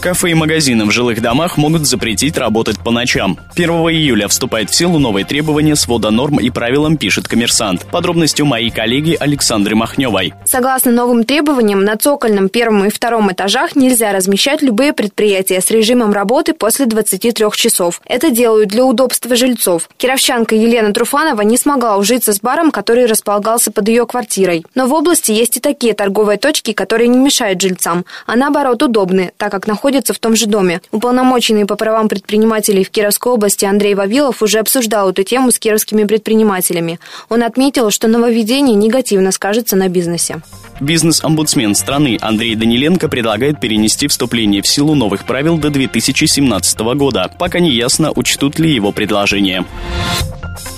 Кафе и магазины в жилых домах могут запретить работать по ночам. 1 июля вступает в силу новые требования свода норм и правилам, пишет коммерсант. Подробности у моей коллеги Александры Махневой. Согласно новым требованиям, на цокольном первом и втором этажах нельзя размещать любые предприятия с режимом работы после 23 часов. Это делают для удобства жильцов. Кировчанка Елена Труфанова не смогла ужиться с баром, который располагался под ее квартирой. Но в области есть и такие торговые точки, которые не мешают жильцам, а наоборот удобны, так как находятся находятся в том же доме. Уполномоченный по правам предпринимателей в Кировской области Андрей Вавилов уже обсуждал эту тему с кировскими предпринимателями. Он отметил, что нововведение негативно скажется на бизнесе. Бизнес-омбудсмен страны Андрей Даниленко предлагает перенести вступление в силу новых правил до 2017 года. Пока не ясно, учтут ли его предложение.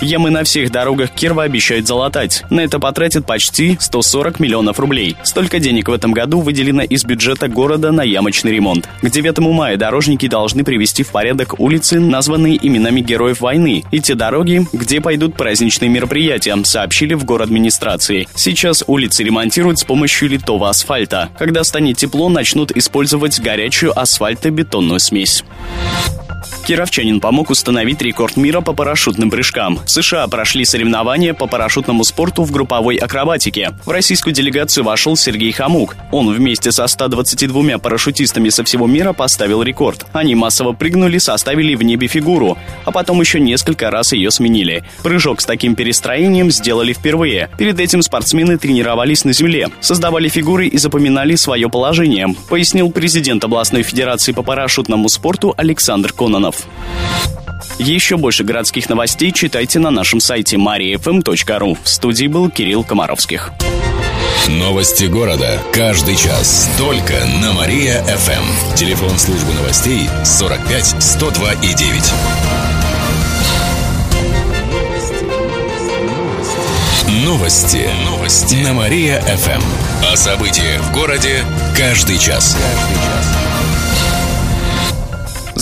Ямы на всех дорогах Кирова обещают залатать. На это потратят почти 140 миллионов рублей. Столько денег в этом году выделено из бюджета города на ямочный ремонт. К 9 мая дорожники должны привести в порядок улицы, названные именами героев войны, и те дороги, где пойдут праздничные мероприятия, сообщили в город администрации. Сейчас улицы ремонтируют с помощью литого асфальта. Когда станет тепло, начнут использовать горячую асфальтобетонную смесь. Кировчанин помог установить рекорд мира по парашютным прыжкам. В США прошли соревнования по парашютному спорту в групповой акробатике. В российскую делегацию вошел Сергей Хамук. Он вместе со 122 парашютистами со всего мира поставил рекорд. Они массово прыгнули, составили в небе фигуру, а потом еще несколько раз ее сменили. Прыжок с таким перестроением сделали впервые. Перед этим спортсмены тренировались на земле, создавали фигуры и запоминали свое положение, пояснил президент областной федерации по парашютному спорту Александр Кононов. Еще больше городских новостей читайте на нашем сайте mariafm.ru. В студии был Кирилл Комаровских. Новости города. Каждый час. Только на Мария-ФМ. Телефон службы новостей 45 102 и 9. Новости. Новости. На Мария-ФМ. О событиях в городе каждый час. Каждый час.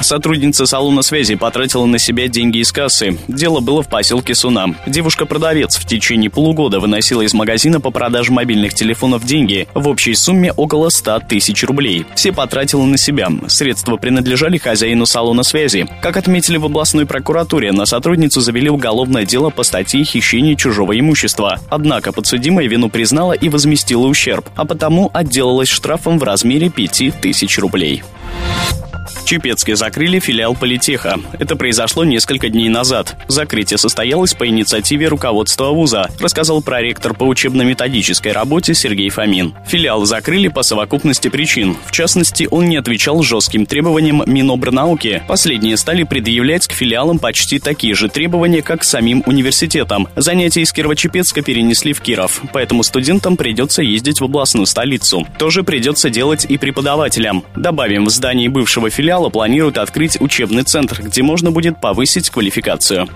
Сотрудница салона связи потратила на себя деньги из кассы. Дело было в поселке Суна. Девушка-продавец в течение полугода выносила из магазина по продаже мобильных телефонов деньги в общей сумме около 100 тысяч рублей. Все потратила на себя. Средства принадлежали хозяину салона связи. Как отметили в областной прокуратуре, на сотрудницу завели уголовное дело по статье «Хищение чужого имущества». Однако подсудимая вину признала и возместила ущерб, а потому отделалась штрафом в размере 5 тысяч рублей. Чепецке закрыли филиал политеха. Это произошло несколько дней назад. Закрытие состоялось по инициативе руководства вуза, рассказал проректор по учебно-методической работе Сергей Фомин. Филиал закрыли по совокупности причин. В частности, он не отвечал жестким требованиям Минобрнауки. Последние стали предъявлять к филиалам почти такие же требования, как к самим университетам. Занятия из Кирово-Чепецка перенесли в Киров, поэтому студентам придется ездить в областную столицу. Тоже придется делать и преподавателям. Добавим, в здании бывшего филиала филиала планируют открыть учебный центр, где можно будет повысить квалификацию.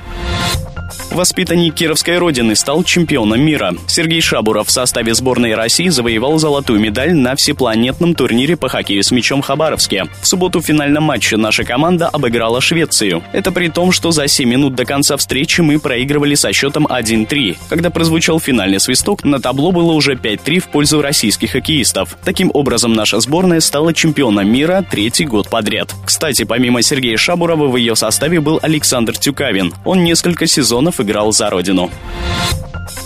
Воспитанник Кировской Родины стал чемпионом мира. Сергей Шабуров в составе сборной России завоевал золотую медаль на всепланетном турнире по хоккею с мячом в Хабаровске. В субботу в финальном матче наша команда обыграла Швецию. Это при том, что за 7 минут до конца встречи мы проигрывали со счетом 1-3. Когда прозвучал финальный свисток, на табло было уже 5-3 в пользу российских хоккеистов. Таким образом, наша сборная стала чемпионом мира третий год подряд. Кстати, помимо Сергея Шабурова в ее составе был Александр Тюкавин. Он несколько сезонов играл за родину.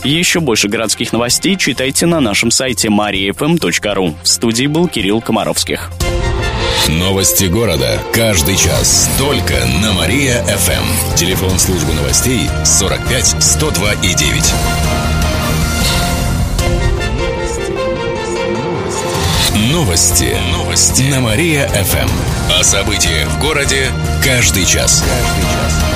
Еще больше городских новостей читайте на нашем сайте mariafm.ru. В студии был Кирилл Комаровских. Новости города. Каждый час. Только на Мария-ФМ. Телефон службы новостей 45 102 и 9. Новости. Новости. На Мария-ФМ. О событиях в городе каждый час. Каждый час.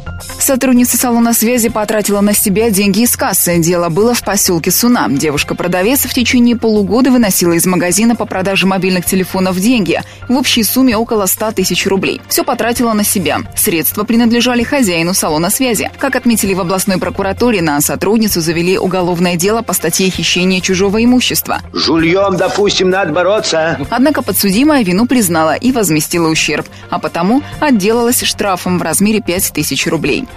Сотрудница салона связи потратила на себя деньги из кассы. Дело было в поселке Суна. Девушка-продавец в течение полугода выносила из магазина по продаже мобильных телефонов деньги в общей сумме около 100 тысяч рублей. Все потратила на себя. Средства принадлежали хозяину салона связи. Как отметили в областной прокуратуре, на сотрудницу завели уголовное дело по статье хищения чужого имущества. Жульем, допустим, надо бороться. Однако подсудимая вину признала и возместила ущерб, а потому отделалась штрафом в размере 5 тысяч рублей.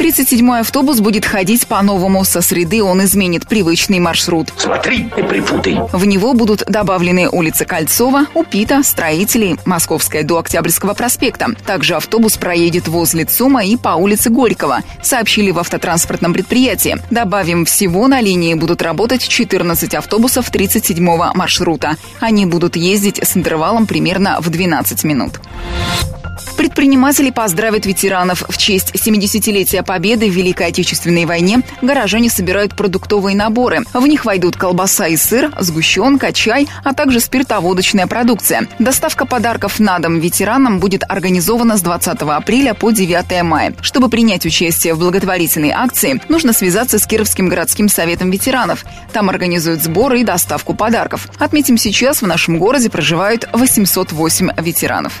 37-й автобус будет ходить по-новому. Со среды он изменит привычный маршрут. Смотри, не припутай. В него будут добавлены улица Кольцова, Упита, Строителей, Московская до Октябрьского проспекта. Также автобус проедет возле ЦУМа и по улице Горького, сообщили в автотранспортном предприятии. Добавим, всего на линии будут работать 14 автобусов 37-го маршрута. Они будут ездить с интервалом примерно в 12 минут. Предприниматели поздравят ветеранов. В честь 70-летия Победы в Великой Отечественной войне горожане собирают продуктовые наборы. В них войдут колбаса и сыр, сгущенка, чай, а также спиртоводочная продукция. Доставка подарков на дом ветеранам будет организована с 20 апреля по 9 мая. Чтобы принять участие в благотворительной акции, нужно связаться с Кировским городским советом ветеранов. Там организуют сборы и доставку подарков. Отметим, сейчас в нашем городе проживают 808 ветеранов.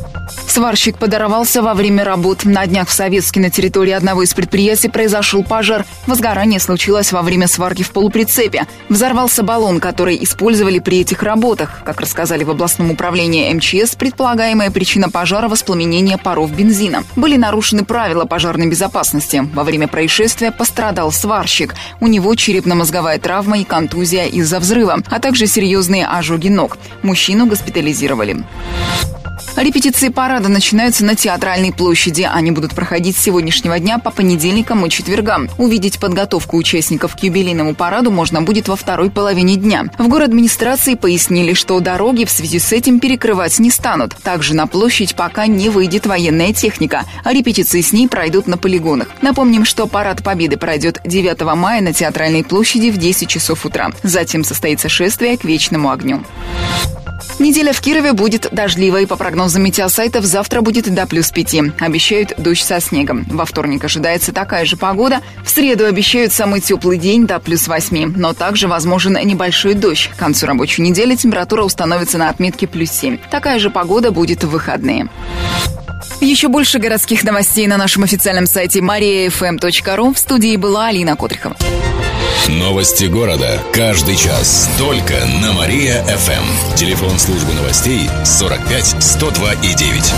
Сварщик подорвался во время работ. На днях в Советске на территории одного из предприятий произошел пожар. Возгорание случилось во время сварки в полуприцепе. Взорвался баллон, который использовали при этих работах. Как рассказали в областном управлении МЧС, предполагаемая причина пожара – воспламенение паров бензина. Были нарушены правила пожарной безопасности. Во время происшествия пострадал сварщик. У него черепно-мозговая травма и контузия из-за взрыва, а также серьезные ожоги ног. Мужчину госпитализировали. Репетиции парада начинаются на Театральной площади. Они будут проходить с сегодняшнего дня по понедельникам и четвергам. Увидеть подготовку участников к юбилейному параду можно будет во второй половине дня. В город администрации пояснили, что дороги в связи с этим перекрывать не станут. Также на площадь пока не выйдет военная техника, а репетиции с ней пройдут на полигонах. Напомним, что парад Победы пройдет 9 мая на Театральной площади в 10 часов утра. Затем состоится шествие к вечному огню. Неделя в Кирове будет дождливой. По прогнозам метеосайтов, завтра будет до плюс пяти. Обещают дождь со снегом. Во вторник ожидается такая же погода. В среду обещают самый теплый день до плюс восьми. Но также возможен небольшой дождь. К концу рабочей недели температура установится на отметке плюс семь. Такая же погода будет в выходные. Еще больше городских новостей на нашем официальном сайте mariafm.ru. В студии была Алина Котрихова. Новости города. Каждый час. Только на Мария-ФМ. Телефон службы новостей 45 102 и 9.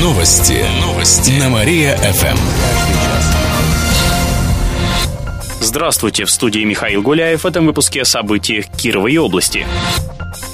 Новости. Новости. На Мария-ФМ. Здравствуйте, в студии Михаил Гуляев. В этом выпуске о событиях Кировой области.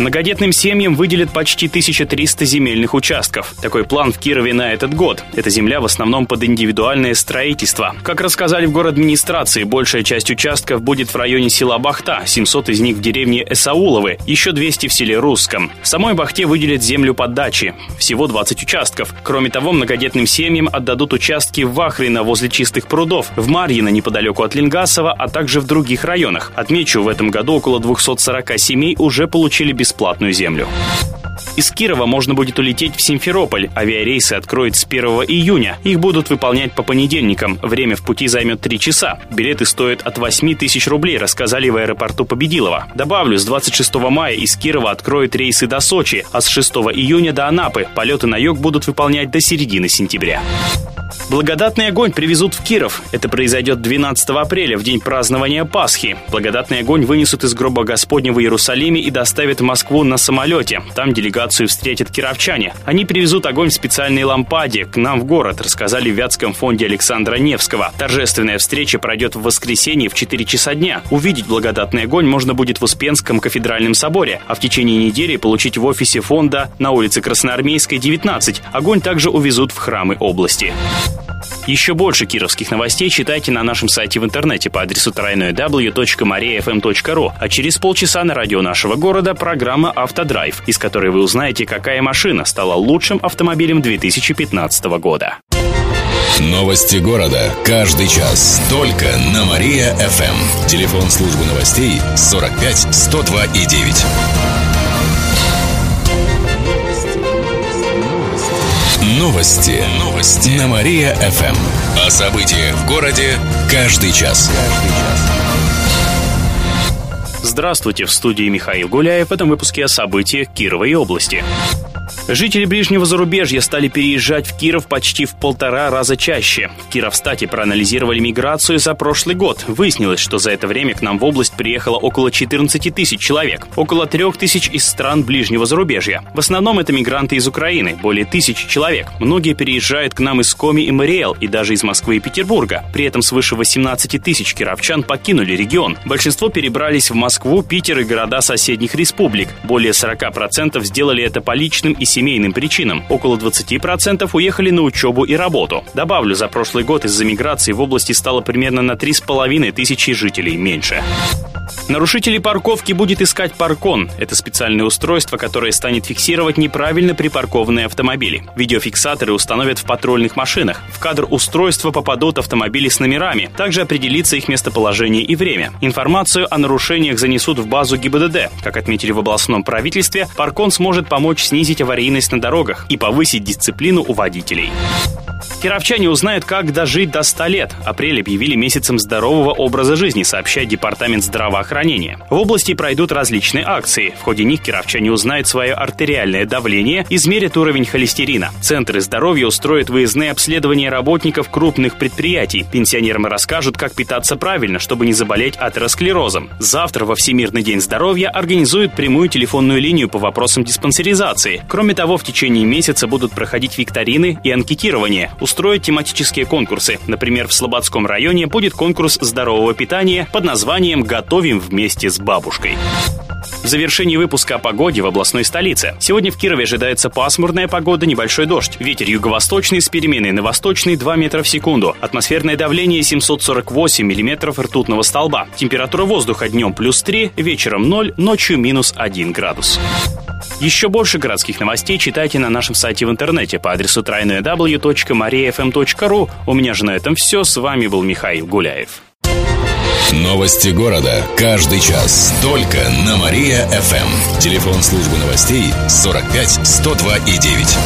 Многодетным семьям выделят почти 1300 земельных участков. Такой план в Кирове на этот год. Эта земля в основном под индивидуальное строительство. Как рассказали в город администрации, большая часть участков будет в районе села Бахта, 700 из них в деревне Эсауловы, еще 200 в селе Русском. В самой Бахте выделят землю под дачи. Всего 20 участков. Кроме того, многодетным семьям отдадут участки в Вахрино возле Чистых прудов, в Марьино неподалеку от Лингасова, а также в других районах. Отмечу, в этом году около 240 семей уже получили бесплатно бесплатную землю. Из Кирова можно будет улететь в Симферополь. Авиарейсы откроют с 1 июня. Их будут выполнять по понедельникам. Время в пути займет 3 часа. Билеты стоят от 8 тысяч рублей, рассказали в аэропорту Победилова. Добавлю, с 26 мая из Кирова откроют рейсы до Сочи, а с 6 июня до Анапы. Полеты на юг будут выполнять до середины сентября. Благодатный огонь привезут в Киров. Это произойдет 12 апреля, в день празднования Пасхи. Благодатный огонь вынесут из гроба Господня в Иерусалиме и доставят в Москву на самолете. Там делегацию встретят кировчане. Они привезут огонь в специальной лампаде к нам в город, рассказали в Вятском фонде Александра Невского. Торжественная встреча пройдет в воскресенье в 4 часа дня. Увидеть благодатный огонь можно будет в Успенском кафедральном соборе, а в течение недели получить в офисе фонда на улице Красноармейской, 19. Огонь также увезут в храмы области. Еще больше кировских новостей читайте на нашем сайте в интернете по адресу www.mariafm.ru. А через полчаса на радио нашего города программа «Автодрайв», из которой вы узнаете, какая машина стала лучшим автомобилем 2015 года. Новости города. Каждый час. Только на Мария-ФМ. Телефон службы новостей 45 102 и 9. Новости. Новости. На Мария-ФМ. О событиях в городе каждый час. Здравствуйте, в студии Михаил Гуляев. В этом выпуске о событиях Кировой области. Жители ближнего зарубежья стали переезжать в Киров почти в полтора раза чаще. Кировстате проанализировали миграцию за прошлый год. Выяснилось, что за это время к нам в область приехало около 14 тысяч человек. Около 3 тысяч из стран ближнего зарубежья. В основном это мигранты из Украины, более тысячи человек. Многие переезжают к нам из Коми и Мариэл, и даже из Москвы и Петербурга. При этом свыше 18 тысяч кировчан покинули регион. Большинство перебрались в Москву, Питер и города соседних республик. Более 40% сделали это по личным и семейным причинам. Около 20% уехали на учебу и работу. Добавлю, за прошлый год из-за миграции в области стало примерно на 3,5 тысячи жителей меньше. Нарушители парковки будет искать паркон. Это специальное устройство, которое станет фиксировать неправильно припаркованные автомобили. Видеофиксаторы установят в патрульных машинах. В кадр устройства попадут автомобили с номерами. Также определится их местоположение и время. Информацию о нарушениях занесут в базу ГИБДД. Как отметили в областном правительстве, паркон сможет помочь снизить аварийность на дорогах и повысить дисциплину у водителей. Кировчане узнают, как дожить до 100 лет. Апрель объявили месяцем здорового образа жизни, сообщает Департамент здравоохранения. В области пройдут различные акции. В ходе них кировчане узнают свое артериальное давление, измерят уровень холестерина. Центры здоровья устроят выездные обследования работников крупных предприятий. Пенсионерам расскажут, как питаться правильно, чтобы не заболеть атеросклерозом. Завтра во Всемирный день здоровья организуют прямую телефонную линию по вопросам диспансеризации. Кроме того, в течение месяца будут проходить викторины и анкетирование устроить тематические конкурсы. Например, в Слободском районе будет конкурс здорового питания под названием «Готовим вместе с бабушкой». В завершении выпуска о погоде в областной столице. Сегодня в Кирове ожидается пасмурная погода, небольшой дождь. Ветер юго-восточный с переменой на восточный 2 метра в секунду. Атмосферное давление 748 миллиметров ртутного столба. Температура воздуха днем плюс 3, вечером 0, ночью минус 1 градус. Еще больше городских новостей читайте на нашем сайте в интернете по адресу www.mariafm.ru. У меня же на этом все. С вами был Михаил Гуляев. Новости города. Каждый час. Только на Мария-ФМ. Телефон службы новостей 45 102 и 9.